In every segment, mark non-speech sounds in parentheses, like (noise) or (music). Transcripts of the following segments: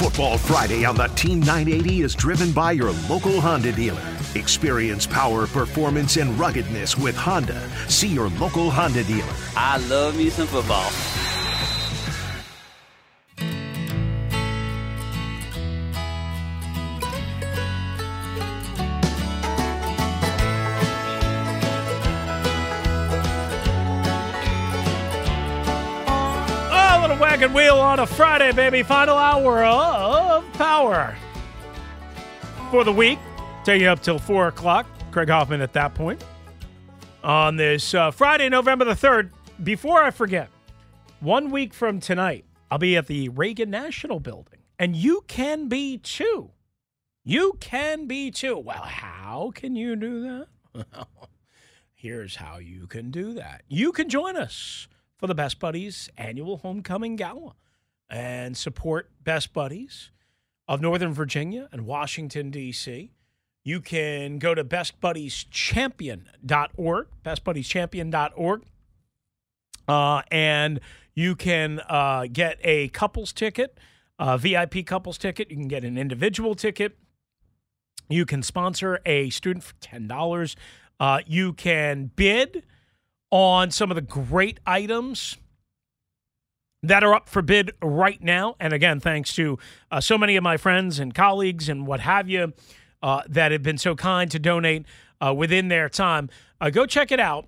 Football Friday on the Team 980 is driven by your local Honda dealer. Experience power, performance, and ruggedness with Honda. See your local Honda dealer. I love me some football. Oh, little wagon wheel on a Friday, baby. Final hour of power for the week. Take you up till 4 o'clock. Craig Hoffman at that point. On this uh, Friday, November the 3rd, before I forget, one week from tonight, I'll be at the Reagan National Building. And you can be too. You can be too. Well, how can you do that? (laughs) Here's how you can do that. You can join us for the Best Buddies annual homecoming gala and support Best Buddies of Northern Virginia and Washington, D.C. You can go to bestbuddieschampion.org, bestbuddieschampion.org, uh, and you can uh, get a couples ticket, a VIP couples ticket. You can get an individual ticket. You can sponsor a student for $10. Uh, you can bid on some of the great items that are up for bid right now. And again, thanks to uh, so many of my friends and colleagues and what have you uh, that have been so kind to donate uh, within their time. Uh, go check it out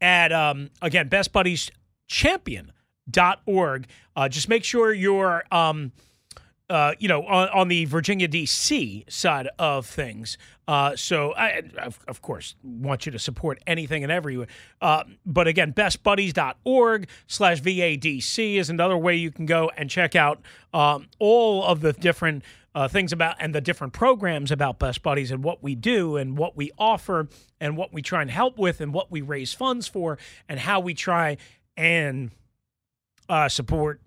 at, um, again, bestbuddieschampion.org. Uh, just make sure you're. Um, uh, you know, on, on, the Virginia D.C. side of things. Uh, so, I, of, of, course, want you to support anything and everything. Uh, but again, bestbuddies.org slash VADC is another way you can go and check out um, all of the different uh, things about and the different programs about Best Buddies and what we do and what we offer and what we try and help with and what we raise funds for and how we try and uh, support.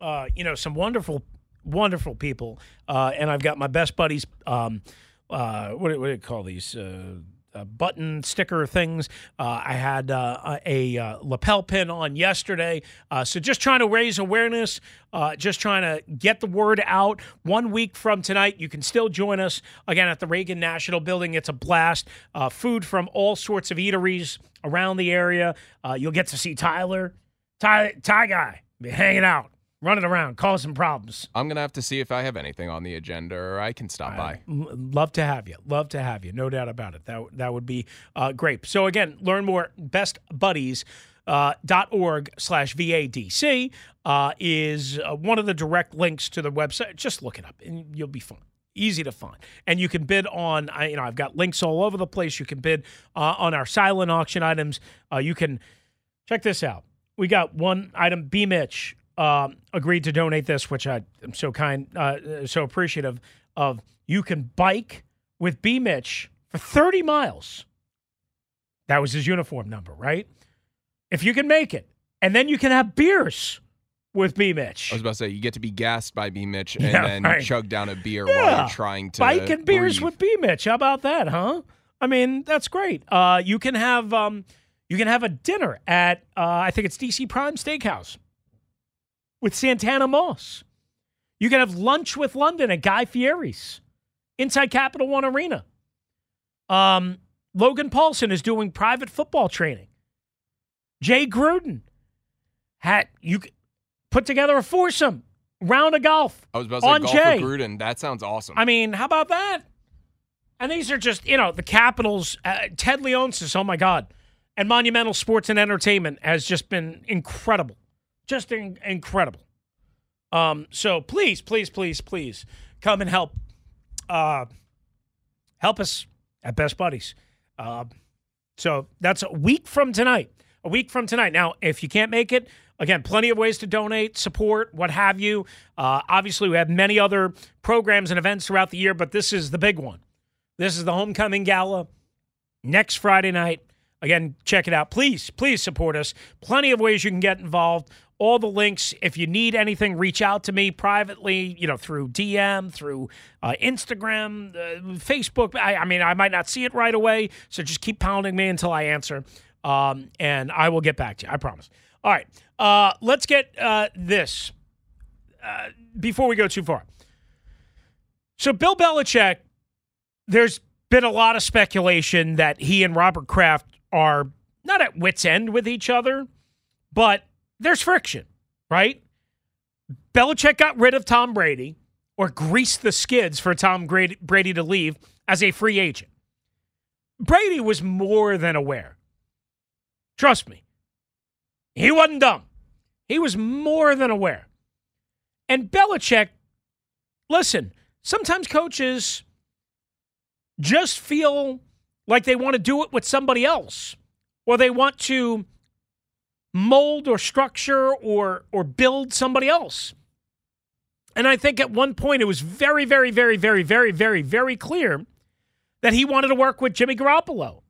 Uh, you know, some wonderful wonderful people. Uh, and I've got my best buddies. Um, uh, what, do, what do you call these? Uh, uh button sticker things. Uh, I had uh, a, a lapel pin on yesterday. so just trying to raise awareness, just trying to get the word out. One week from tonight, you can still join us again at the Reagan National Building. It's a blast. food from all sorts of eateries around the area. you'll get to see Tyler, Ty, Ty guy, be hanging out running around, causing problems. I'm gonna have to see if I have anything on the agenda, or I can stop by. Love to have you. Love to have you. No doubt about it. That that would be uh, great. So again, learn more. Best Buddies. Uh, dot org slash VADC uh, is uh, one of the direct links to the website. Just look it up and you'll be fine. Easy to find. And you can bid on, I, you know, I've got links all over the place. You can bid uh, on our silent auction items. Uh, you can check this out. We got one item, B Mitch um, agreed to donate this, which I am so kind, uh, so appreciative of. You can bike with B Mitch for 30 miles. That was his uniform number, right? If you can make it. And then you can have beers with B Mitch. I was about to say, you get to be gassed by B Mitch and Yeah, then right. chug down a beer Yeah. while you're trying to. Bike and beers breathe. with B Mitch. How about that, huh? I mean, that's great. Uh, you can have um, you can have a dinner at uh, I think it's DC Prime Steakhouse with Santana Moss. You can have lunch with London at Guy Fieri's inside Capital One Arena. Um, Logan Paulsen is doing private football training. Jay Gruden had you put together a foursome round of golf. I was about to on say golf Jay. with Gruden. That sounds awesome. I mean, how about that? And these are just, you know, the Capitals. Uh, Ted Leonsis, oh my God. And Monumental Sports and Entertainment has just been incredible. Just in- incredible. Um, so please, please, please, please come and help uh, help us at Best Buddies. Uh, so that's a week from tonight. A week from tonight. Now, if you can't make it, again, plenty of ways to donate, support, what have you. Uh, obviously, we have many other programs and events throughout the year, but this is the big one. This is the homecoming gala next Friday night. Again, check it out. Please, please support us. Plenty of ways you can get involved. All the links. If you need anything, reach out to me privately, you know, through DM, through uh, Instagram, uh, Facebook. I, I mean, I might not see it right away, so just keep pounding me until I answer, um, and I will get back to you. I promise. All right, uh, let's get uh, this uh, before we go too far. So, Bill Belichick, there's been a lot of speculation that he and Robert Kraft are not at wits' end with each other, but there's friction, right? Belichick got rid of Tom Brady or greased the skids for Tom Brady to leave as a free agent. Brady was more than aware. Trust me. He wasn't dumb. He was more than aware. And Belichick, listen, sometimes coaches just feel like they want to do it with somebody else or they want to mold or structure or or build somebody else. And I think at one point it was very very very very very very very clear that he wanted to work with Jimmy Garoppolo.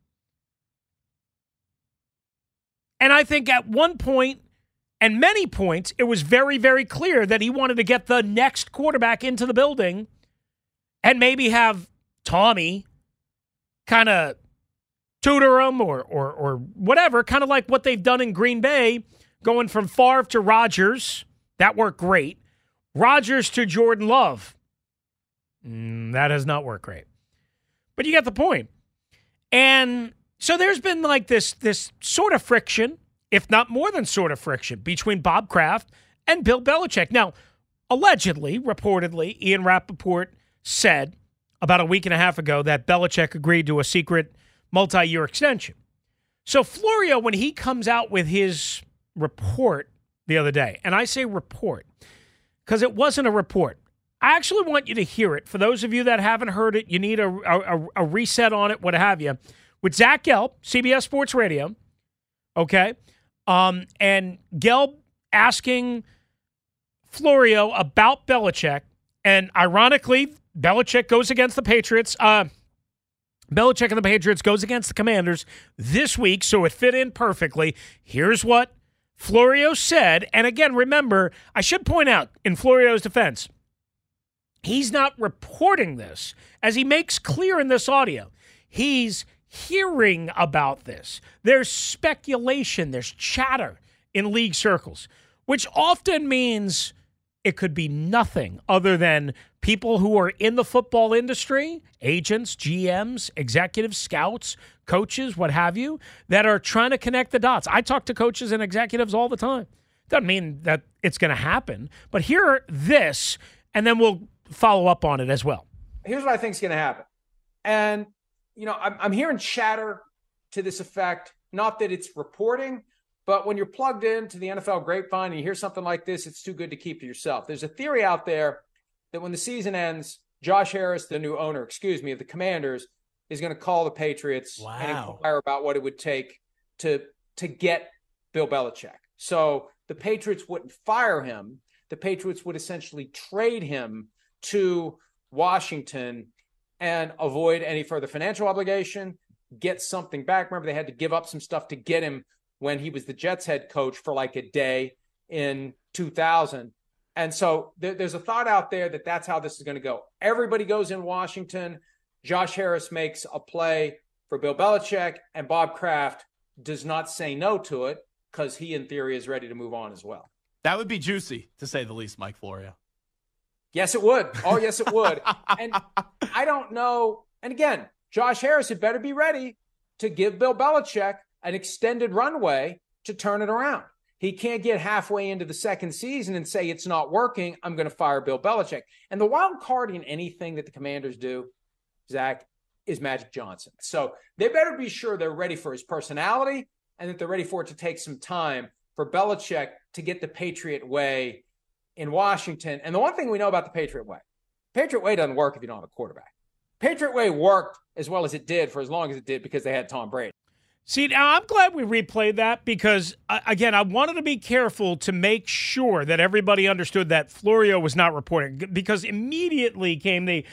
And I think at one point and many points it was very very clear that he wanted to get the next quarterback into the building and maybe have Tommy kind of tutor him or, or, or whatever, kind of like what they've done in Green Bay, going from Favre to Rodgers. That worked great. Rodgers to Jordan Love. Mm, that has not worked great. But you get the point. And so there's been like this this sort of friction, if not more than sort of friction, between Bob Kraft and Bill Belichick. Now, allegedly, reportedly, Ian Rapoport said about a week and a half ago that Belichick agreed to a secret multi year extension. So, Florio, when he comes out with his report the other day, and I say report because it wasn't a report. I actually want you to hear it. For those of you that haven't heard it, you need a, a, a reset on it, what have you. With Zach Gelb, CBS Sports Radio, okay? Um, and Gelb asking Florio about Belichick. And ironically, Belichick goes against the Patriots. Uh, Belichick and the Patriots goes against the Commanders this week, so it fit in perfectly. Here's what Florio said. And again, remember, I should point out in Florio's defense, he's not reporting this, as he makes clear in this audio. He's hearing about this. There's speculation, there's chatter in league circles, which often means it could be nothing other than people who are in the football industry, agents, GMs, executives, scouts, coaches, what have you, that are trying to connect the dots. I talk to coaches and executives all the time. Doesn't mean that it's going to happen, but hear this, and then we'll follow up on it as well. Here's what I think is going to happen. And, you know, I'm, I'm hearing chatter to this effect, not that it's reporting, but when you're plugged into the NFL grapevine and you hear something like this, it's too good to keep to yourself. There's a theory out there that when the season ends, Josh Harris, the new owner, excuse me, of the Commanders, is going to call the Patriots wow. and inquire about what it would take to to get Bill Belichick. So the Patriots wouldn't fire him. The Patriots would essentially trade him to Washington and avoid any further financial obligation, get something back. Remember, they had to give up some stuff to get him when he was the Jets head coach for like a day in 2000. And so there, there's a thought out there that that's how this is going to go. Everybody goes in Washington. Josh Harris makes a play for Bill Belichick, and Bob Kraft does not say no to it because he, in theory, is ready to move on as well. That would be juicy, to say the least, Mike Florio. Yes, it would. Oh, yes, it would. (laughs) and I don't know. And again, Josh Harris had better be ready to give Bill Belichick an extended runway to turn it around. He can't get halfway into the second season and say it's not working. I'm going to fire Bill Belichick. And the wild card in anything that the commanders do, Zach, is Magic Johnson. So they better be sure they're ready for his personality and that they're ready for it to take some time for Belichick to get the Patriot way in Washington. And the one thing we know about the Patriot way, Patriot way doesn't work if you don't have a quarterback. Patriot way worked as well as it did for as long as it did because they had Tom Brady. See, now I'm glad we replayed that because, uh, again, I wanted to be careful to make sure that everybody understood that Florio was not reporting because immediately came the,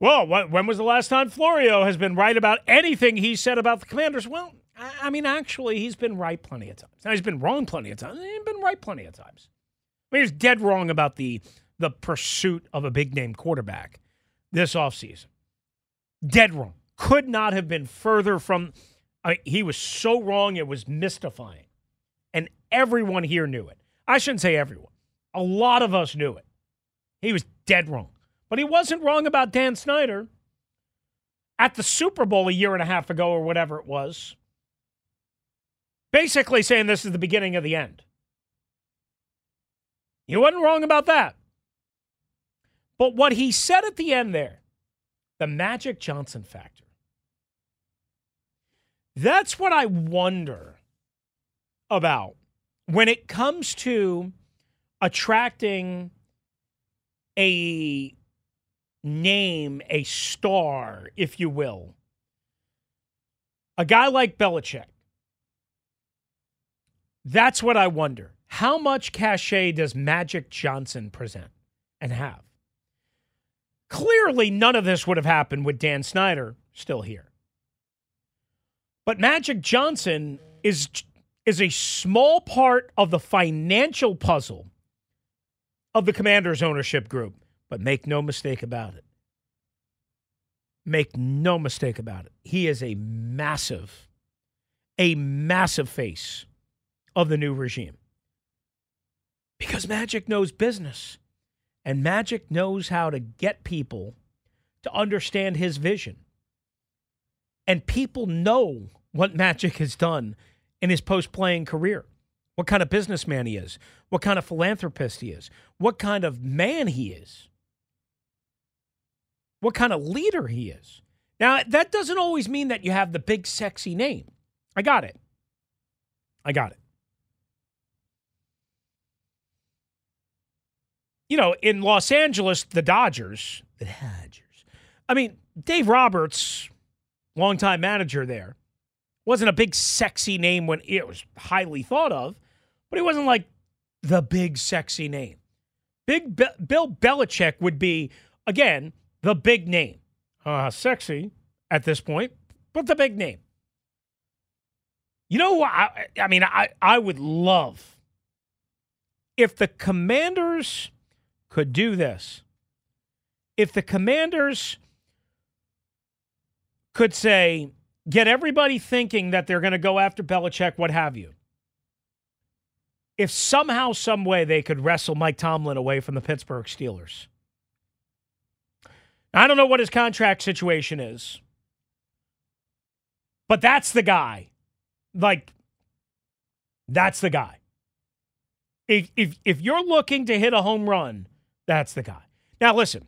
well, when was the last time Florio has been right about anything he said about the commanders? Well, I mean, actually, he's been right plenty of times. Now, he's been wrong plenty of times. He's been right plenty of times. I mean, he's dead wrong about the the pursuit of a big name quarterback this offseason. Dead wrong. Could not have been further from. I he was so wrong, it was mystifying. And everyone here knew it. I shouldn't say everyone. A lot of us knew it. He was dead wrong. But he wasn't wrong about Dan Snyder. At the Super Bowl a year and a half ago, or whatever it was, basically saying this is the beginning of the end. He wasn't wrong about that. But what he said at the end there, the Magic Johnson factor, that's what I wonder about when it comes to attracting a name, a star, if you will. A guy like Belichick. That's what I wonder. How much cachet does Magic Johnson present and have? Clearly, none of this would have happened with Dan Snyder still here. But Magic Johnson is, is a small part of the financial puzzle of the Commanders ownership group. But make no mistake about it. Make no mistake about it. He is a massive, a massive face of the new regime. Because Magic knows business. And Magic knows how to get people to understand his vision. And people know what Magic has done in his post playing career, what kind of businessman he is, what kind of philanthropist he is, what kind of man he is, what kind of leader he is. Now, that doesn't always mean that you have the big, sexy name. I got it. I got it. you know, in Los Angeles, the Dodgers, the Dodgers. I mean, Dave Roberts, longtime manager there, wasn't a big sexy name when it was highly thought of, but he wasn't like the big sexy name. Big Be- Bill Belichick would be again the big name, uh, sexy at this point, but the big name. You know? I, I mean, I, I would love if the Commanders could do this. If the commanders could say, get everybody thinking that they're going to go after Belichick, what have you. If somehow, some way they could wrestle Mike Tomlin away from the Pittsburgh Steelers. I don't know what his contract situation is, but that's the guy. Like, that's the guy. If, if, if you're looking to hit a home run, that's the guy. Now, listen,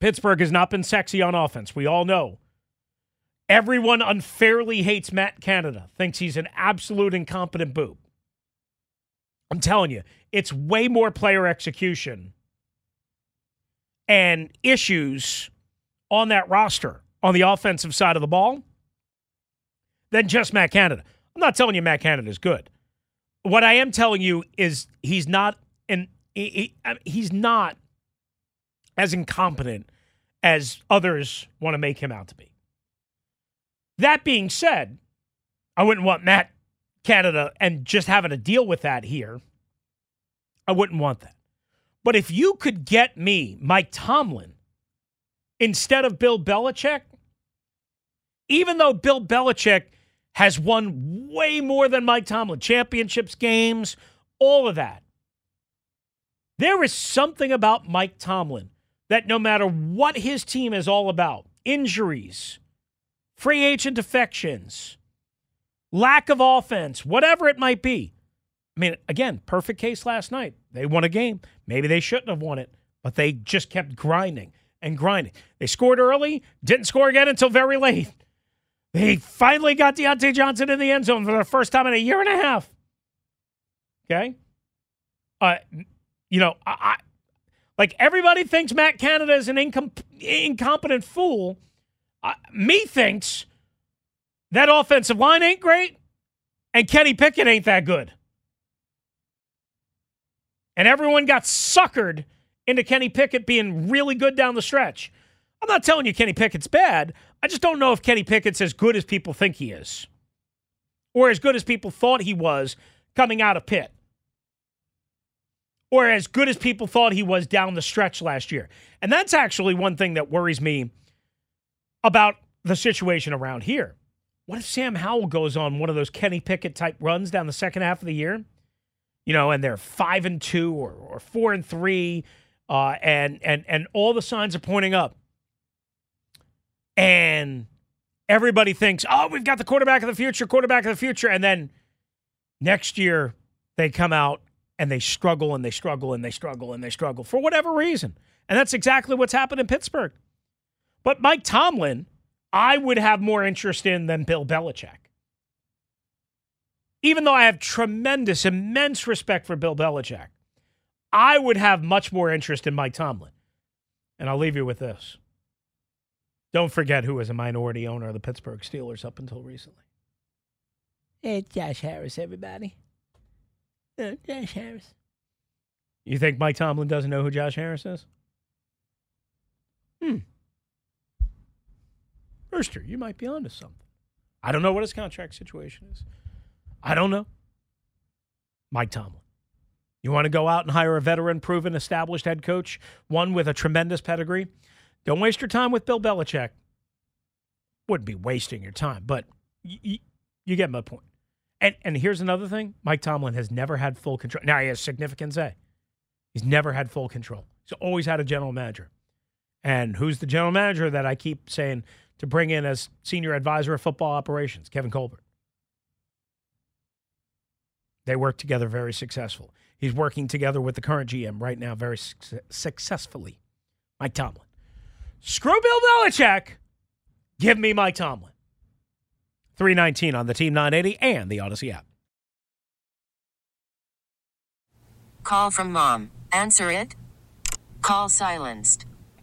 Pittsburgh has not been sexy on offense. We all know. Everyone unfairly hates Matt Canada, thinks he's an absolute incompetent boob. I'm telling you, it's way more player execution and issues on that roster on the offensive side of the ball than just Matt Canada. I'm not telling you Matt Canada is good. What I am telling you is he's not an he, he, he's not as incompetent as others want to make him out to be. That being said, I wouldn't want Matt Canada and just having to deal with that here. I wouldn't want that. But if you could get me Mike Tomlin instead of Bill Belichick, even though Bill Belichick has won way more than Mike Tomlin, championships, games, all of that. There is something about Mike Tomlin that no matter what his team is all about injuries, free agent defections, lack of offense, whatever it might be I mean, again, perfect case last night. They won a game. Maybe they shouldn't have won it, but they just kept grinding and grinding. They scored early, didn't score again until very late. They finally got Diontae Johnson in the end zone for the first time in a year and a half. Okay? Uh, you know, I, I like everybody thinks Matt Canada is an incom- incompetent fool. Uh, me thinks that offensive line ain't great and Kenny Pickett ain't that good. And everyone got suckered into Kenny Pickett being really good down the stretch. I'm not telling you Kenny Pickett's bad. I just don't know if Kenny Pickett's as good as people think he is or as good as people thought he was coming out of Pitt or as good as people thought he was down the stretch last year. And that's actually one thing that worries me about the situation around here. What if Sam Howell goes on one of those Kenny Pickett type runs down the second half of the year? You know, and they're five and two or, or four and three, uh, and and and all the signs are pointing up. And everybody thinks, oh, we've got the quarterback of the future, quarterback of the future, and then next year they come out and they struggle and they struggle and they struggle and they struggle for whatever reason. And that's exactly what's happened in Pittsburgh. But Mike Tomlin, I would have more interest in than Bill Belichick. Even though I have tremendous, immense respect for Bill Belichick, I would have much more interest in Mike Tomlin. And I'll leave you with this. Don't forget who was a minority owner of the Pittsburgh Steelers up until recently. It's Josh Harris, everybody. Uh, Josh Harris. You think Mike Tomlin doesn't know who Josh Harris is? Hmm. Rooster, you might be onto something. I don't know what his contract situation is. I don't know. Mike Tomlin. You want to go out and hire a veteran, proven, established head coach, one with a tremendous pedigree? Don't waste your time with Bill Belichick. Wouldn't be wasting your time, but y- y- you get my point. And and here's another thing: Mike Tomlin has never had full control. Now he has significant say. He's never had full control. He's always had a general manager. And who's the general manager that I keep saying to bring in as senior advisor of football operations? Kevin Colbert. They work together very successful. He's working together with the current GM right now very su- successfully. Mike Tomlin. Screw Bill Belichick. Give me Mike Tomlin. 319 on the Team 980 and the Audacy app. Call from mom. Answer it. Call silenced.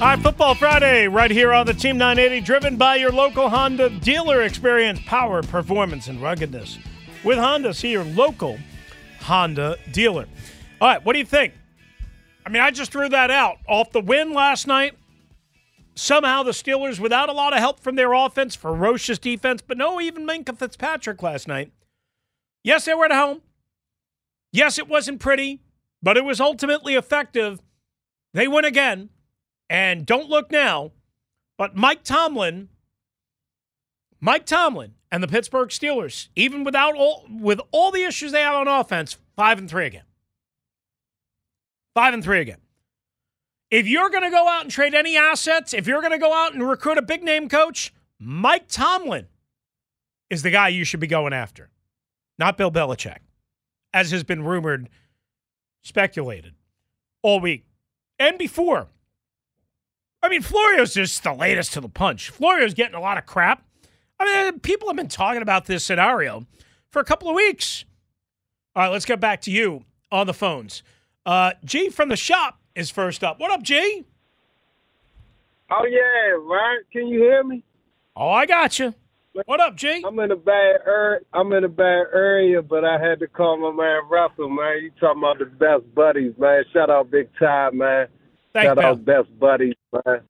All right, Football Friday, right here on the Team 980, driven by your local Honda dealer. Experience power, performance, and ruggedness. With Honda, see your local Honda dealer. All right, what do you think? I mean, I just threw that out. Off the win last night, somehow the Steelers, without a lot of help from their offense, ferocious defense, but no even Minkah Fitzpatrick last night. Yes, they were at home. Yes, it wasn't pretty, but it was ultimately effective. They win again. And don't look now, but Mike Tomlin, Mike Tomlin and the Pittsburgh Steelers, even without all with all the issues they have on offense, five and three again. Five and three again. If you're going to go out and trade any assets, if you're going to go out and recruit a big name coach, Mike Tomlin is the guy you should be going after, not Bill Belichick, as has been rumored, speculated all week and before. I mean, Florio's just the latest to the punch. Florio's getting a lot of crap. I mean, people have been talking about this scenario for a couple of weeks. All right, let's get back to you on the phones. Uh, G from the shop is first up. What up, G? Oh yeah, right. Can you hear me? Oh, I got you. What up, G? I'm in a bad area. I'm in a bad area, but I had to call my man Russell, man. You talking about the best buddies, man? Shout out Big Time, man. Thanks, Shout out best buddies, man.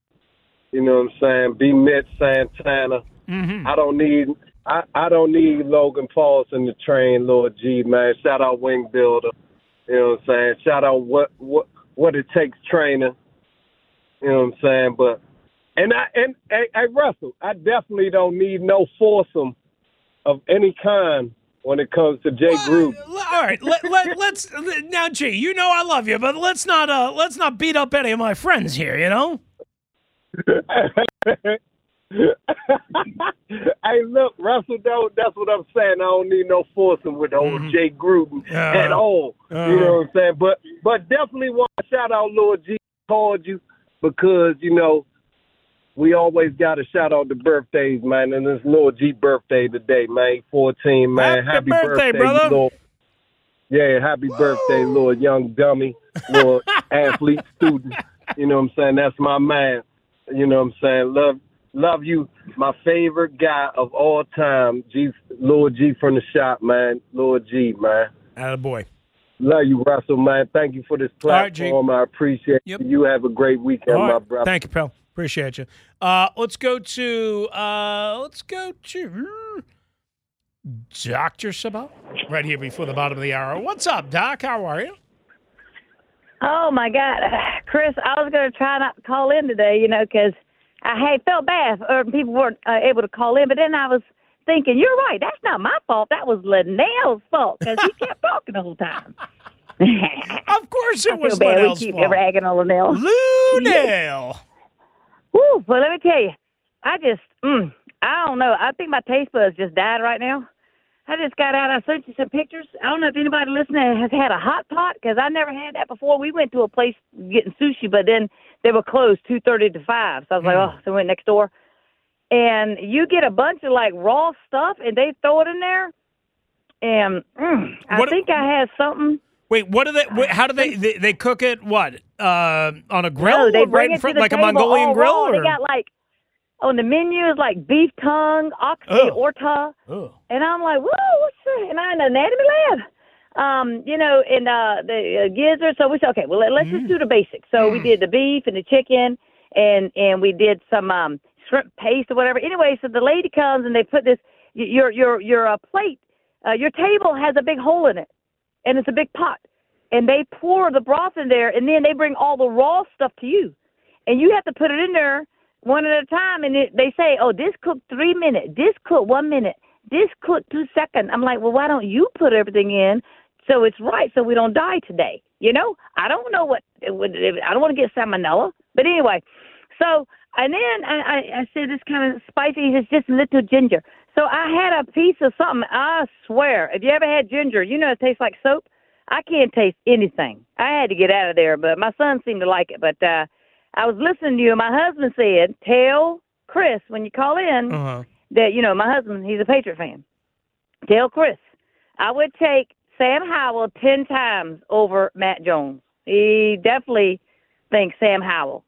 You know what I'm saying? B. Mitch Santana. Mm-hmm. I don't need. I, I don't need Logan Paulsen to train Lord G, man. Shout out Wing Builder. You know what I'm saying? Shout out what what what it takes training. You know what I'm saying? But and I and hey, hey Russell, I definitely don't need no foursome of any kind when it comes to Jay Gruden. All right, let, let, (laughs) let's now, G. You know I love you, but let's not uh, let's not beat up any of my friends here. You know. (laughs) hey, look, Russell, though, that's what I'm saying. I don't need no foursome with old Jay Gruden Yeah. at all. Uh-huh. You know what I'm saying? But but definitely want to shout out Lord G called you because, you know, we always got to shout out the birthdays, man. And it's Lord G birthday today, man. 14, man. Happy birthday, brother. Lord. Yeah, happy birthday, Lord Young Dummy, Lord (laughs) Athlete Student. You know what I'm saying? That's my man. You know what I'm saying? Love love you. My favorite guy of all time, G Lord G from the shop, man. Lord G, man. Attaboy. Love you, Russell, man. Thank you for this All right, G. platform. I appreciate Yep. you. You have a great weekend, my brother. Thank you, pal. Appreciate you. Uh, let's go to uh, let's go to Doctor Sabah right here before the bottom of the hour. What's up, Doc? How are you? Oh my God, (sighs) Chris! I was going to try not to call in today, you know, because I had felt bad, or people weren't uh, able to call in. But then I was thinking, you're right. That's not my fault. That was Linnell's fault because he kept talking the whole time. (laughs) of course, it was. Linnell's we keep fault. ragging on Linnell. Linnell. (laughs) Woo! Well, let me tell you, I just, mm, I don't know. I think my taste buds just died right now. I just got out. I sent you some pictures. I don't know if anybody listening has had a hot pot because I never had that before. We went to a place getting sushi, but then they were closed two thirty to five. So I was like, oh, so we went next door. And you get a bunch of like raw stuff, and they throw it in there. And mm, I What- think I had something. Wait, what do they? Wait, how do they, they? They cook it? What? Uh, on a grill? No, they right bring in it front, to the like table a Mongolian grill? raw. Or? They got like on the menu is like beef tongue, oxy Ugh. orta, and I'm like, whoa, what's that? And I'm in the anatomy lab. Um, you know, and uh, the uh, gizzard. So we said, okay, well, let, let's just do the basics. So we did the beef and the chicken, and and we did some um, shrimp paste or whatever. Anyway, so the lady comes and they put this your your your uh, plate, uh, your table has a big hole in it, and it's a big pot, and they pour the broth in there, and then they bring all the raw stuff to you, and you have to put it in there one at a time, and it, they say, oh, this cooked three minutes, this cooked one minute, this cooked two seconds. I'm like, well, why don't you put everything in so it's right, so we don't die today? You know, I don't know what it would. I don't want to get salmonella, but anyway. So and then I, I, I said this kind of spicy. It's just little ginger. So I had a piece of something. I swear, if you ever had ginger, you know it tastes like soap. I can't taste anything. I had to get out of there, but my son seemed to like it. But uh I was listening to you, and my husband said, "Tell Chris when you call in Uh-huh. that you know my husband. He's a Patriot fan. Tell Chris I would take Sam Howell ten times over Mac Jones. He definitely thinks Sam Howell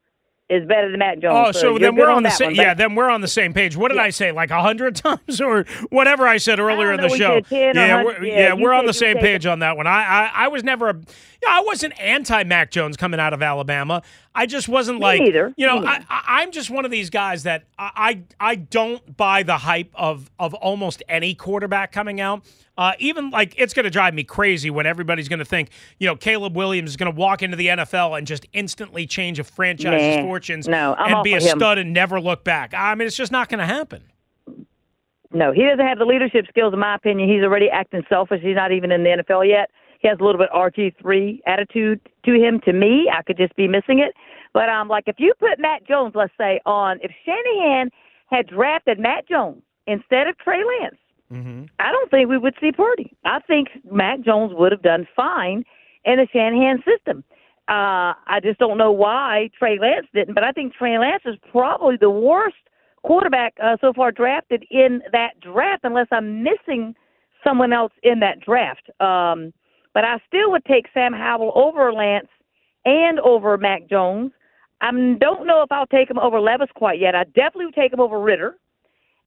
is better than Mac Jones. Oh, so you're then we're on the same. Yeah, then we're on the same page. What did I say? Like a hundred (laughs) times or whatever I said earlier in know, the show. said 10 yeah, we're, Yeah, yeah, we're on the same page on that one. I, I, I was never a. Yeah, I wasn't anti Mac Jones coming out of Alabama. I just wasn't Me like neither. you know. Me I, I'm just one of these guys that I, I I don't buy the hype of of almost any quarterback coming out. Uh, even like it's going to drive me crazy when everybody's going to think you know Caleb Williams is going to walk into the NFL and just instantly change a franchise's Nah. fortunes No, I'm and be a him. stud and never look back. I mean, it's just not going to happen. No, he doesn't have the leadership skills, in my opinion. He's already acting selfish. He's not even in the NFL yet. He has a little bit RG3 attitude to him. To me, I could just be missing it. But um, like if you put Mac Jones, let's say, on if Shanahan had drafted Mac Jones instead of Trey Lance, I don't think we would see Purdy. I think Mac Jones would have done fine in the Shanahan system. Uh, I just don't know why Trey Lance didn't, but I think Trey Lance is probably the worst quarterback uh, so far drafted in that draft, unless I'm missing someone else in that draft. Um, but I still would take Sam Howell over Lance and over Mac Jones. I don't know if I'll take him over Levis quite yet. I definitely would take him over Ridder.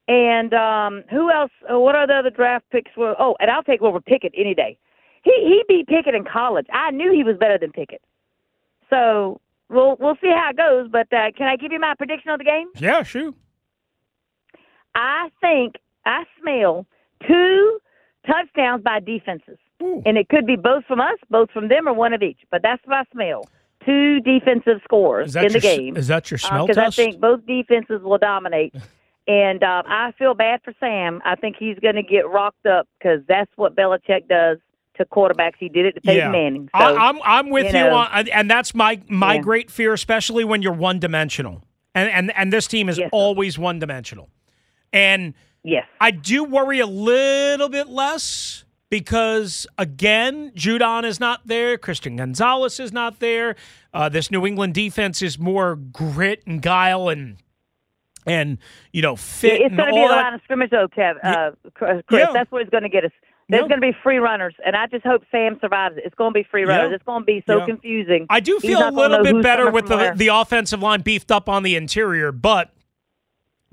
And um, who else? Uh, what are the other draft picks? Were, oh, and I'll take over Pickett any day. He he beat Pickett in college. I knew he was better than Pickett. So we'll we'll see how it goes. But uh, can I give you my prediction of the game? Yeah, shoot. I think I smell two touchdowns by defenses, Ooh. and it could be both from us, both from them, or one of each. But that's my smell: two defensive scores in the your s- game. is that your smell Because? I think both defenses will dominate. (laughs) And uh, I feel bad for Sam. I think he's going to get rocked up because that's what Belichick does to quarterbacks. He did it to Peyton Manning. So, I, I'm I'm with you, know, on, and that's my my Yeah. great fear, especially when you're one dimensional, and and and this team is always one dimensional, and yes, I do worry a little bit less because again, Judon is not there, Christian Gonzalez is not there. Uh, this New England defense is more grit and guile and and you know fit. it's going to be a the that. line of scrimmage, though, Kev. Uh, Chris, Yeah. that's what it's going to get us. There's Yeah. going to be free runners, and I just hope Sam survives it. It's going to be free runners. Yeah. It's going to be so Yeah. confusing. I do feel a little bit better with the where. the offensive line beefed up on the interior, but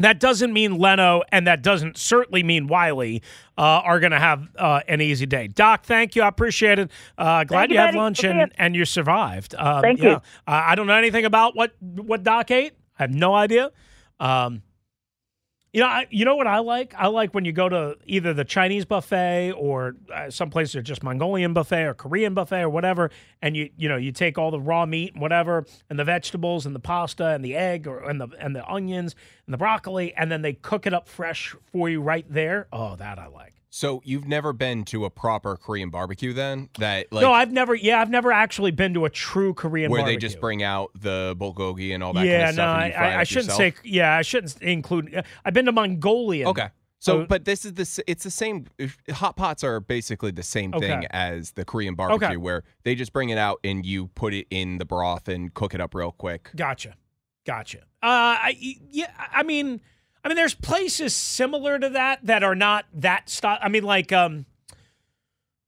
that doesn't mean Leno and that doesn't certainly mean Wylie uh, are going to have uh, an easy day. Doc, thank you. I appreciate it. Uh, glad you, you, had buddy. lunch and, and you survived. Um, Thank yeah. you. Uh, I don't know anything about what what Doc ate. I have no idea. Um, you know, I, you know what I like? I like when you go to either the Chinese buffet or uh, some places are just Mongolian buffet or Korean buffet or whatever, and you you know you take all the raw meat and whatever, and the vegetables and the pasta and the egg or and the and the onions and the broccoli, and then they cook it up fresh for you right there. Oh, that I like. So you've never been to a proper Korean barbecue then? That like no, I've never. Yeah, I've never actually been to a true Korean barbecue. where barbecue. they just bring out the bulgogi and all that yeah, kind of stuff. no, and I, you I, I shouldn't yourself? say. Yeah, I shouldn't include. I've been to Mongolian. Okay. So, Uh, but this is the it's the same. Hot pots are basically the same thing as the Korean barbecue, Okay. where they just bring it out and you put it in the broth and cook it up real quick. Gotcha, gotcha. Uh, I yeah, I mean, I mean, there's places similar to that that are not that style. I mean, like um,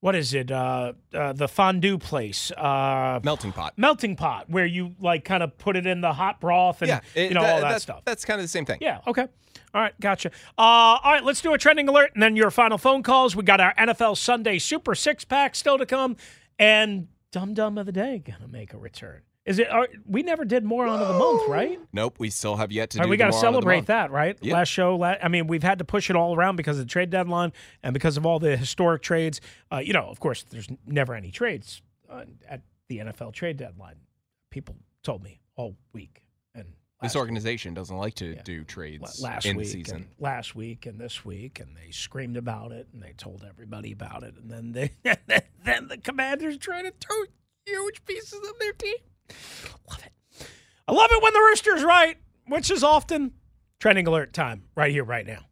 what is it? Uh, uh the fondue place, uh, melting pot, melting pot, where you like kind of put it in the hot broth and yeah, it- you know that- all that that's- stuff. That's kind of the same thing. Yeah. Okay. All right. Gotcha. Uh, all right. Let's do a trending alert and then your final phone calls. We got our NFL Sunday Super Six Pack still to come, and Dum Dum of the Day gonna make a return. Is it? Are, we never did more on of the month, right? Nope, we still have yet to right, do. we got to celebrate that, right? Yeah. Last show, la- I mean, we've had to push it all around because of the trade deadline and because of all the historic trades. Uh, you know, of course, there's never any trades uh, at the NFL trade deadline. People told me all week and This organization doesn't like to do la- trades last in week, season. and last week, and this week, and they screamed about it and they told everybody about it, and then they (laughs) then the Commanders tried to throw huge pieces of their team. Love it. I love it when the rooster's right, which is often trending alert time right here, right now.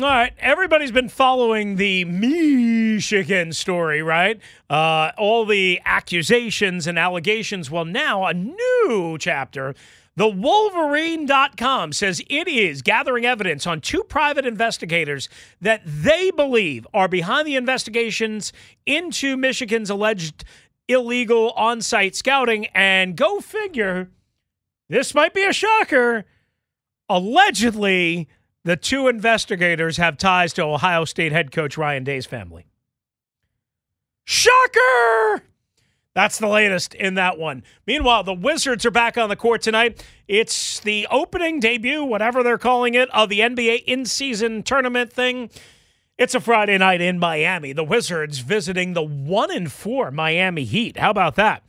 All right, everybody's been following the Michigan story, right? Uh, all the accusations and allegations. Well, now a new chapter. The Wolverine.com says it is gathering evidence on two private investigators that they believe are behind the investigations into Michigan's alleged illegal on site scouting. And go figure, this might be a shocker. Allegedly, the two investigators have ties to Ohio State head coach Ryan Day's family. Shocker! That's the latest in that one. Meanwhile, the Wizards are back on the court tonight. It's the opening debut, whatever they're calling it, of the NBA in season tournament thing. It's a Friday night in Miami. The Wizards visiting the 1 and 4 Miami Heat. How about that?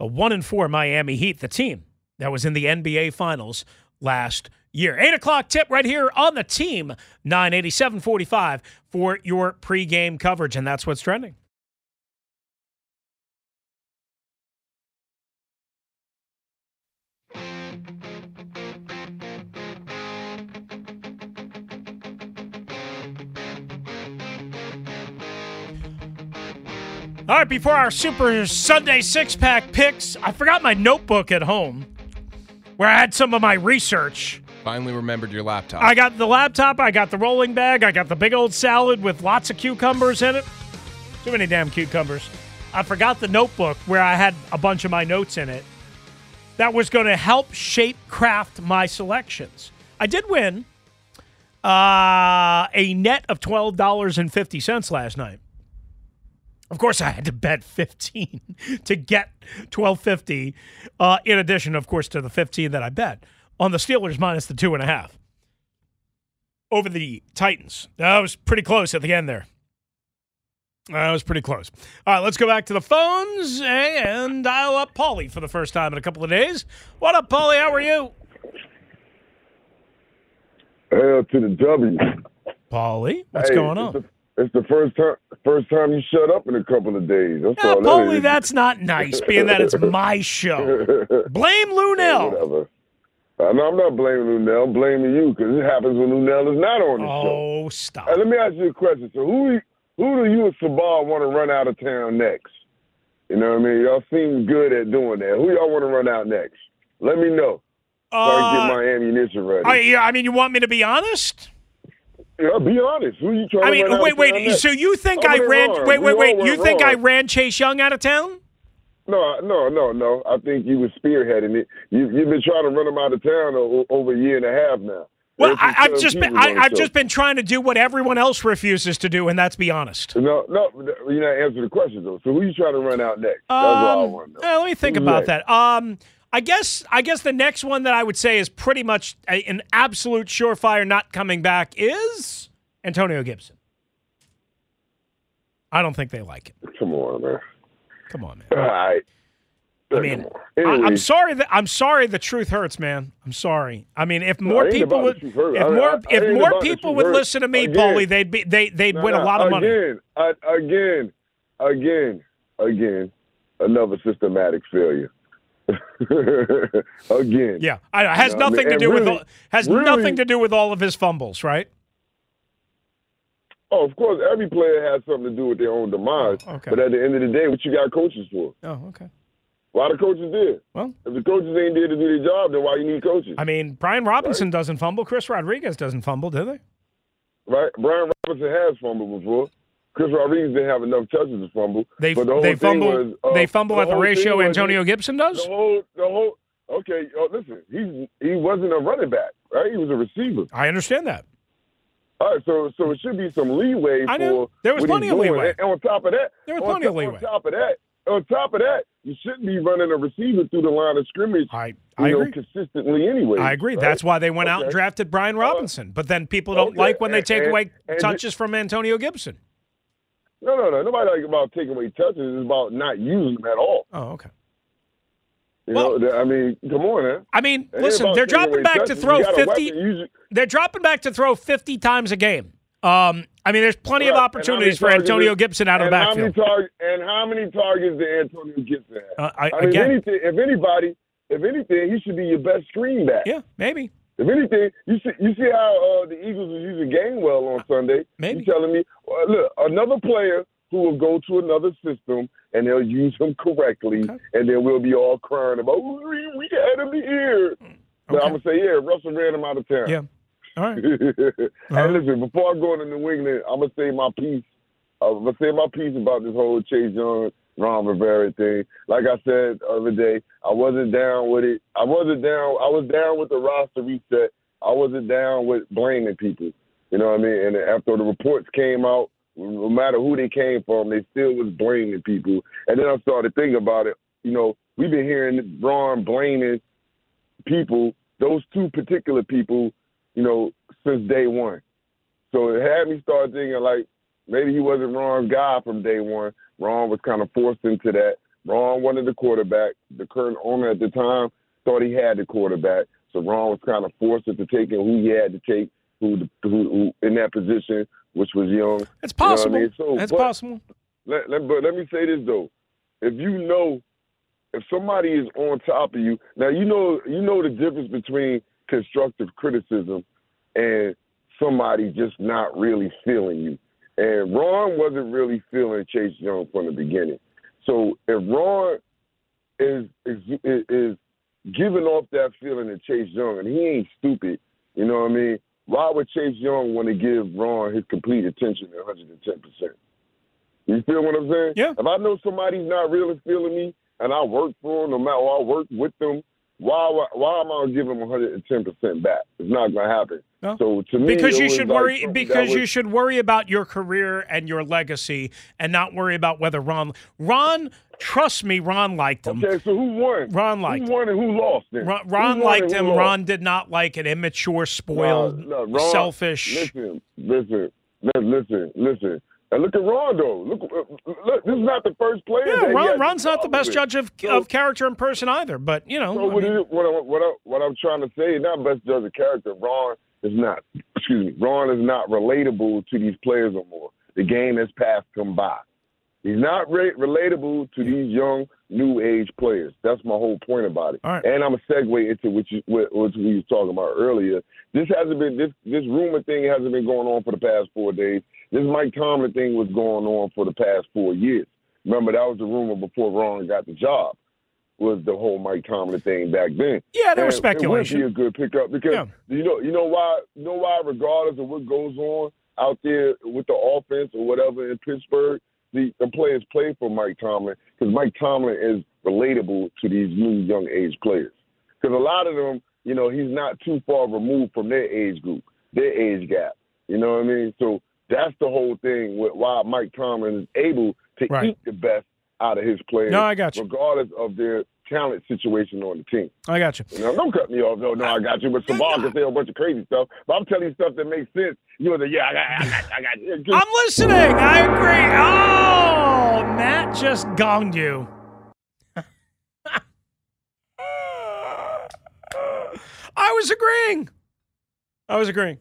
The 1 and 4 Miami Heat, the team that was in the NBA Finals last year. 8 o'clock tip right here on the team, 987.45 for your pregame coverage. And that's what's trending. All right, before our Super Sunday six pack picks, I forgot my notebook at home. where I had some of my research. Finally remembered your laptop. I got the laptop, I got the rolling bag, I got the big old salad with lots of cucumbers in it. Too many damn cucumbers. I forgot the notebook where I had a bunch of my notes in it that was going to help shape craft my selections. I did win uh, a net of $12.50 last night. Of course, I had to bet 15 to get 1250. Uh, in addition, of course, to the 15 that I bet on the Steelers minus the two and a half over the Titans. That was pretty close at the end there. That was pretty close. All right, let's go back to the phones and dial up Paulie for the first time in a couple of days. What up, Paulie? How are you? L to the W. Paulie, what's Hey, going on? It's the first time first time you shut up in a couple of days. That's Yeah, all Paulie, is. that's not nice, being that it's my show. (laughs) Blame Lunell. Whatever. Uh, no, I'm not blaming Lunell. I'm blaming you because it happens when Lunell is not on the show. Oh, stop. Hey, let me ask you a question. So who who do you and Sabah want to run out of town next? You know what I mean? Y'all seem good at doing that. Who y'all want to run out next? Let me know. So I can Uh, get my ammunition ready. I, yeah, I mean, you want me to be honest? Yeah, be honest. Who you trying I to mean, out wait, wait. next? So you think Oh, I ran? wrong. Wait, wait, wait. You think I ran Chase Young out of town? No, no, no, no. I think you were spearheading it. You, you've been trying to run him out of town o- over a year and a half now. Well, I, I've just been I, I've just been trying to do what everyone else refuses to do, and that's be honest. No, no, you're not answering the question though. So who you trying to run out next? That's all I Um, want to know. uh, let me think Who's about next? that. Um, I guess I guess the next one that I would say is pretty much a, an absolute surefire not coming back is Antonio Gibson. I don't think they like it. Come on, man. Come on, man. All right. I mean, I, Anyway. I'm sorry that I'm sorry the truth hurts, man. I'm sorry. I mean, if more ain't people would, the truth hurt. if I- more, I- it if more people would hurt. listen to me, Again. Paulie, they'd be they they'd No, win a lot of money. Again, again, again, again, another systematic failure. (laughs) again. Yeah, I know. It has You know what I nothing mean? to do with all, has really- nothing to do with all of his fumbles, right? Oh, of course, every player has something to do with their own demise. Oh, okay. But at the end of the day, what you got coaches for? Oh, okay. Why the coaches there? Well, if the coaches ain't there to do their job, then why you need coaches? I mean, Brian Robinson doesn't fumble. Chris Rodriguez doesn't fumble, do they? right? Brian Robinson has fumbled before. Chris Rodriguez didn't have enough touches to fumble. They but the they fumble was, uh, they fumble the at the ratio Antonio he- Gibson does. The whole, the whole. Okay, oh, listen, he's he wasn't a running back, right? He was a receiver. I understand that. All right, so so it should be some leeway I know. for There was plenty of leeway. And, and on top of that, There was plenty of leeway. On top of that, on top of that, you shouldn't be running a receiver through the line of scrimmage. I I know, agree. consistently anyway. I agree. right? That's why they went out and drafted Brian Robinson. But then people don't Okay, like when they take and- away and- touches from Antonio Gibson. No, no, no. Nobody like about taking away touches. It's about not using them at all. Oh, okay. You know, I mean, come on, man. I mean, It listen, they're dropping back to throw You got a 50 weapon. They're dropping back to throw 50 times a game. Um, I mean, there's plenty of Right. How opportunities for Antonio did- Gibson out of the and how many backfield. and how many targets did Antonio Gibson have? Uh, I- I mean, again- if anything, if anybody, if anything, he should be your best screen back. Yeah, maybe. If anything, you see, you see how uh, the Eagles was using Gainwell on Sunday. Maybe. You telling me, well, look, another player who will go to another system and they'll use him correctly, and then we'll be all crying about "Oh, we, we had him here. But I'm gonna say, yeah, Russell ran him out of town. Yeah. All right. (laughs) and listen, before I go into New England, I'm gonna say my piece. uh, I'm gonna say my piece about this whole Chase Young, Ron Rivera thing. Like I said the other day, I wasn't down with it. I wasn't down. I was down with the roster reset. I wasn't down with blaming people. You know what I mean? And after the reports came out, no matter who they came from, they still was blaming people. And then I started thinking about it. You know, we've been hearing Ron blaming people, those two particular people, you know, since day one. So it had me start thinking like maybe he wasn't Ron's guy from day one. Ron was kind of forced into that. Ron wanted the quarterback. The current owner at the time thought he had the quarterback. So Ron was kind of forced into taking who he had to take, who, who, who in that position, which was young. It's You know I possible. mean? So, That's possible. let, let, but let me say this though: if you know, if somebody is on top of you, now you know you know the difference between constructive criticism and somebody just not really feeling you. And Ron wasn't really feeling Chase Young from the beginning. So if Ron is is is giving off that feeling to Chase Young, and he ain't stupid. You know what I mean? Why would Chase Young want to give Ron his complete attention at 110 percent? You feel what I'm saying? Yeah. If I know somebody's not really feeling me, and I work for them, no matter I work with them, why why am I gonna give them 110 percent back? It's not gonna happen. No. So to me, because you should like worry because you was- should worry about your career and your legacy and not worry about whether Ron Ron trust me Ron liked him. Okay, so who won? Ron liked him. who won and who lost? Then Ron, Ron liked him. lost? Ron did not like an immature, spoiled, No, no, Ron- selfish. Listen, listen, listen, listen. And look at Rondo. Look, uh, look. This is not the first player. Yeah, Ron, Ron's not the best with. judge of, So- of character and person either, but you know, So I what, mean- is, what, I, what, I, what I'm trying to say, not best judge of character. Ron is not. Excuse me. Ron is not relatable to these players no more. The game has passed him by. He's not re- relatable to these young new age players. That's my whole point about it. Right. And I'm a segue into what you what, what we were talking about earlier. This hasn't been this this rumor thing hasn't been going on for the past four days. This Mike Tomlin thing was going on for the past four years. Remember that was the rumor before Ron got the job. Was the whole Mike Tomlin thing back then? Yeah, there was And speculation. It would be a good pickup because Yeah. you know you know why you know why regardless of what goes on out there with the offense or whatever in Pittsburgh, the, the players play for Mike Tomlin because Mike Tomlin is relatable to these new young age players. Because a lot of them, you know, he's not too far removed from their age group, their age gap. You know what I mean? So that's the whole thing with why Mike Tomlin is able to Right. eat the best out of his players, No, I got you. regardless of their talent situation on the team. I got you. You know, don't cut me off. No, no, I got you. But Saval can say a bunch of crazy stuff. But I'm telling you stuff that makes sense. You was like, yeah, I got, I got, I got. you. I'm listening. I agree. Oh, Matt just gonged you. (laughs) I was agreeing. I was agreeing.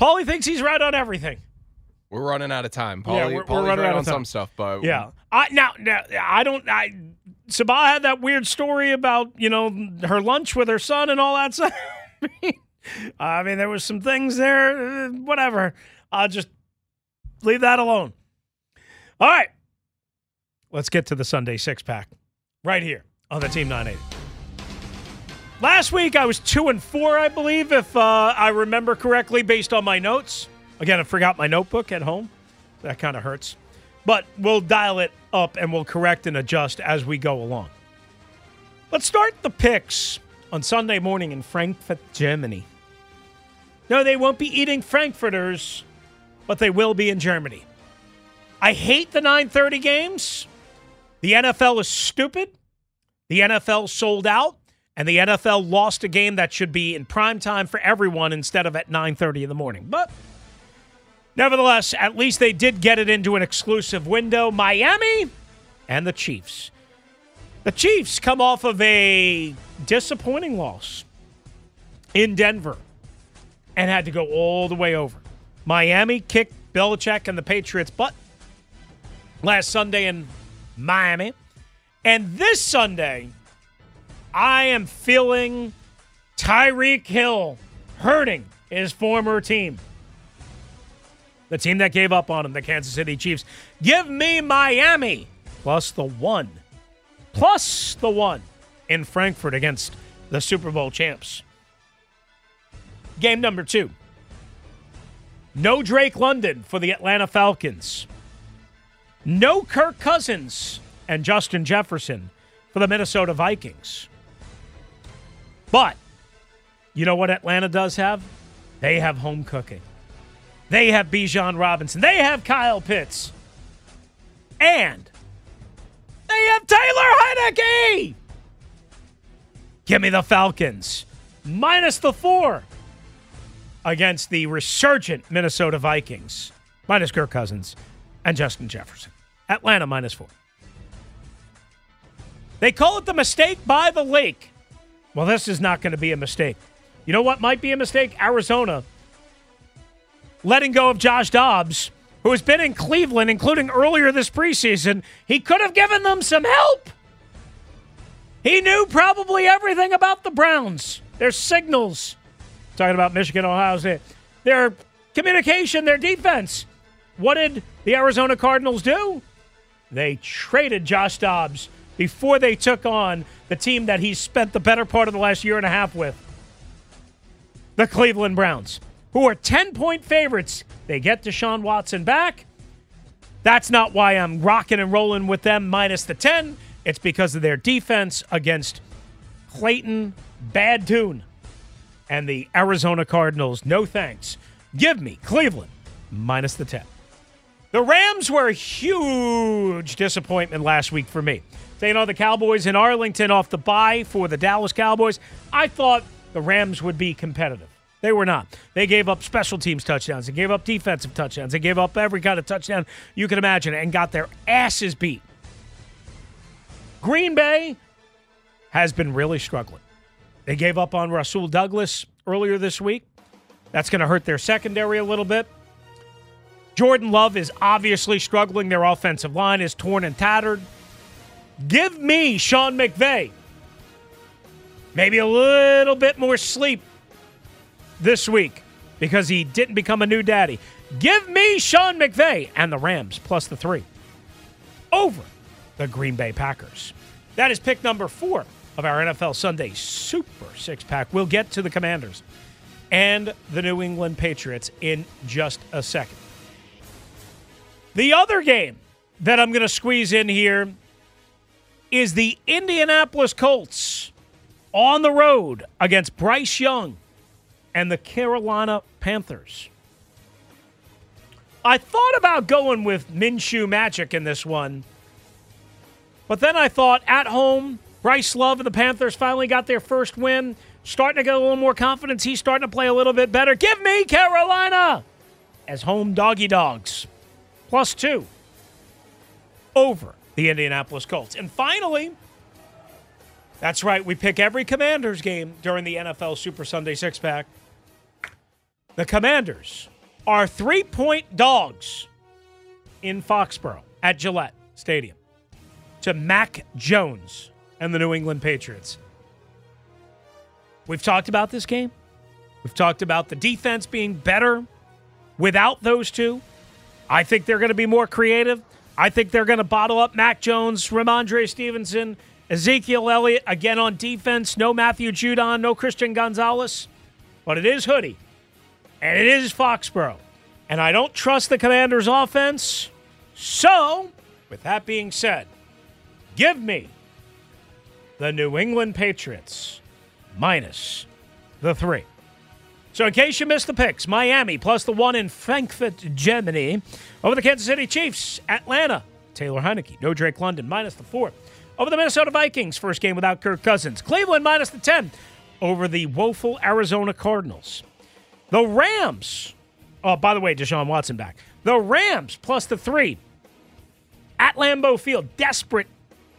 Paulie thinks he's right on everything. We're running out of time. Yeah, we're- we're running out of on time. some stuff, but Yeah. I now, now I don't I Sabah had that weird story about, you know, her lunch with her son and all that stuff. (laughs) I mean, there was some things there, uh, whatever. I'll just leave that alone. All right. Let's get to the Sunday six pack right here on the Team 980. Last week I was two and four, I believe, if uh, I remember correctly, based on my notes. Again, I forgot my notebook at home. That kind of hurts. But we'll dial it up and we'll correct and adjust as we go along. Let's start the picks on Sunday morning in Frankfurt, Germany. No, they won't be eating Frankfurters, but they will be in Germany. I hate the 9:30 games. The NFL is stupid. The NFL sold out, and the NFL lost a game that should be in prime time for everyone instead of at 9:30 in the morning. But nevertheless, at least they did get it into an exclusive window. Miami and the Chiefs. The Chiefs come off of a disappointing loss in Denver and had to go all the way over. Miami kicked Belichick and the Patriots' butt last Sunday in Miami. And this Sunday, I am feeling Tyreek Hill hurting his former team. The team that gave up on him, the Kansas City Chiefs. Give me Miami plus the one. Plus the one in Frankfurt against the Super Bowl champs. Game number two. No Drake London for the Atlanta Falcons. No Kirk Cousins and Justin Jefferson for the Minnesota Vikings. But you know what Atlanta does have? They have home cooking. They have Bijan Robinson. They have Kyle Pitts. And they have Taylor Heinicke. Give me the Falcons. Minus the four against the resurgent Minnesota Vikings. Minus Kirk Cousins and Justin Jefferson. Atlanta minus four. They call it the mistake by the lake. Well, this is not going to be a mistake. You know what might be a mistake? Arizona letting go of Josh Dobbs, who has been in Cleveland, including earlier this preseason. He could have given them some help. He knew probably everything about the Browns, their signals. Talking about Michigan, Ohio State, their communication, their defense. What did the Arizona Cardinals do? They traded Josh Dobbs before they took on the team that he spent the better part of the last year and a half with the Cleveland Browns, who are 10 point favorites. They get Deshaun Watson back. That's not why I'm rocking and rolling with them minus the 10. It's because of their defense against Clayton Bad Tune and the Arizona Cardinals. No thanks. Give me Cleveland minus the 10. The Rams were a huge disappointment last week for me. Taking on the Cowboys in Arlington off the bye for the Dallas Cowboys. I thought the Rams would be competitive. They were not. They gave up special teams touchdowns. They gave up defensive touchdowns. They gave up every kind of touchdown you can imagine and got their asses beat. Green Bay has been really struggling. They gave up on Rasul Douglas earlier this week. That's going to hurt their secondary a little bit. Jordan Love is obviously struggling. Their offensive line is torn and tattered. Give me Sean McVay. Maybe a little bit more sleep this week because he didn't become a new daddy. Give me Sean McVay and the Rams plus the three over the Green Bay Packers. That is pick number four of our NFL Sunday Super Six Pack. We'll get to the Commanders and the New England Patriots in just a second. The other game that I'm going to squeeze in here is the Indianapolis Colts on the road against Bryce Young and the Carolina Panthers. I thought about going with Minshew Magic in this one, but then I thought at home, Bryce Love and the Panthers finally got their first win, starting to get a little more confidence. He's starting to play a little bit better. Give me Carolina as home doggy dogs, plus two over the Indianapolis Colts. And finally, that's right, we pick every Commanders game during the NFL Super Sunday Six Pack. The Commanders are three point dogs in Foxborough at Gillette Stadium to Mac Jones and the New England Patriots. We've talked about this game. We've talked about the defense being better without those two. I think they're going to be more creative. I think they're going to bottle up Mac Jones, Rhamondre Stevenson, Ezekiel Elliott again on defense. No Matthew Judon, no Christian Gonzalez, but it is Hoodie, and it is Foxborough, and I don't trust the Commanders' offense. So, with that being said, give me the New England Patriots minus the three. So, in case you missed the picks, Miami plus the one in Frankfurt, Germany, over the Kansas City Chiefs, Atlanta, Taylor Heinicke, no Drake London, minus the four. Over the Minnesota Vikings, first game without Kirk Cousins. Cleveland, minus the 10, over the woeful Arizona Cardinals. The Rams, oh, by the way, Deshaun Watson back. The Rams, plus the three, at Lambeau Field. Desperate,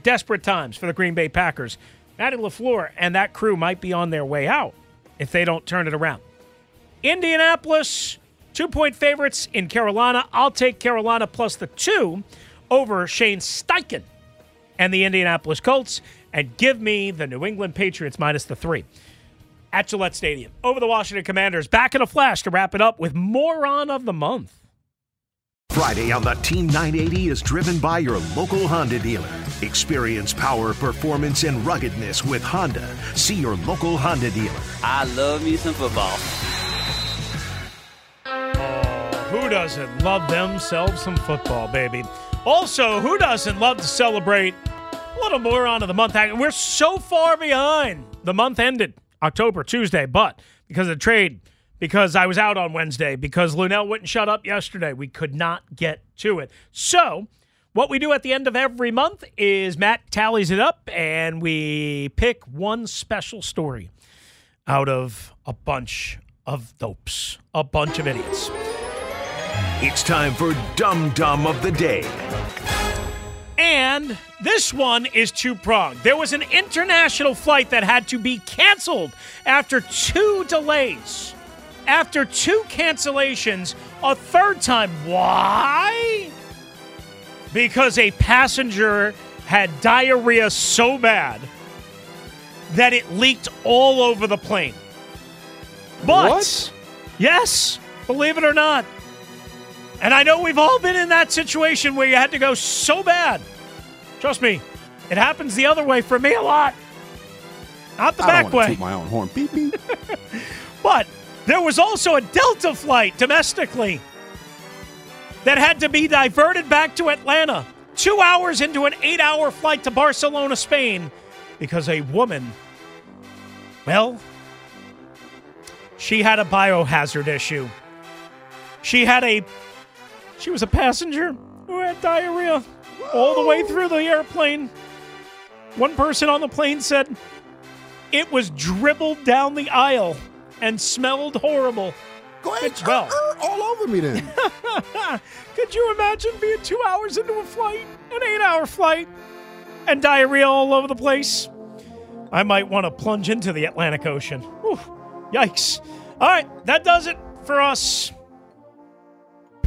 desperate times for the Green Bay Packers. Matty LaFleur and that crew might be on their way out if they don't turn it around. Indianapolis, two point favorites in Carolina. I'll take Carolina plus the two over Shane Steichen and the Indianapolis Colts, and give me the New England Patriots minus the three at Gillette Stadium. Over the Washington Commanders. Back in a flash to wrap it up with moron of the month. Friday on the Team 980 is driven by your local Honda dealer. Experience power, performance, and ruggedness with Honda. See your local Honda dealer. I love me some football. Who doesn't love themselves some football, baby? Also, who doesn't love to celebrate a little more on to the month? We're so far behind. The month ended October, Tuesday, but because of the trade, because I was out on Wednesday, because Lunell wouldn't shut up yesterday, we could not get to it. So, what we do at the end of every month is Matt tallies it up and we pick one special story out of a bunch of dopes, a bunch of idiots. It's time for Dum Dum of the Day. And this one is two pronged. There was an international flight that had to be canceled after two delays. After two cancellations, a third time. Why? Because a passenger had diarrhea so bad that it leaked all over the plane. But, What? yes, believe it or not, and I know we've all been in that situation where you had to go so bad. Trust me, It happens the other way for me a lot. Not the I back way. my own horn. Beep beep. (laughs) But there was also a Delta flight domestically that had to be diverted back to Atlanta. Two hours into an eight hour flight to Barcelona, Spain, because a woman, well, she had a biohazard issue. She had a, she was a passenger who had diarrhea all the way through the airplane. One person on the plane said it was dribbled down the aisle and smelled horrible. Go ahead, well, all over me then. (laughs) could you imagine being two hours into a flight, an eight-hour flight, and diarrhea all over the place? I might want to plunge into the Atlantic Ocean. Whew, yikes! All right, that does it for us.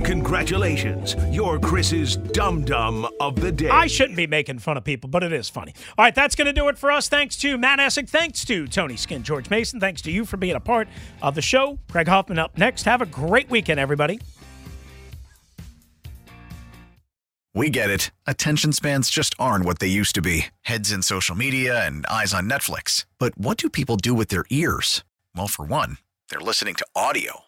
Congratulations, you're Chris's dum dum of the day. I shouldn't be making fun of people, but it is funny. All right, that's going to do it for us. Thanks to Matt Essig. Thanks to Tony Skin, George Mason. Thanks to you for being a part of the show. Craig Hoffman up next. Have a great weekend, everybody. We get it. Attention spans just aren't what they used to be heads in social media and eyes on Netflix. But what do people do with their ears? Well, for one, they're listening to audio.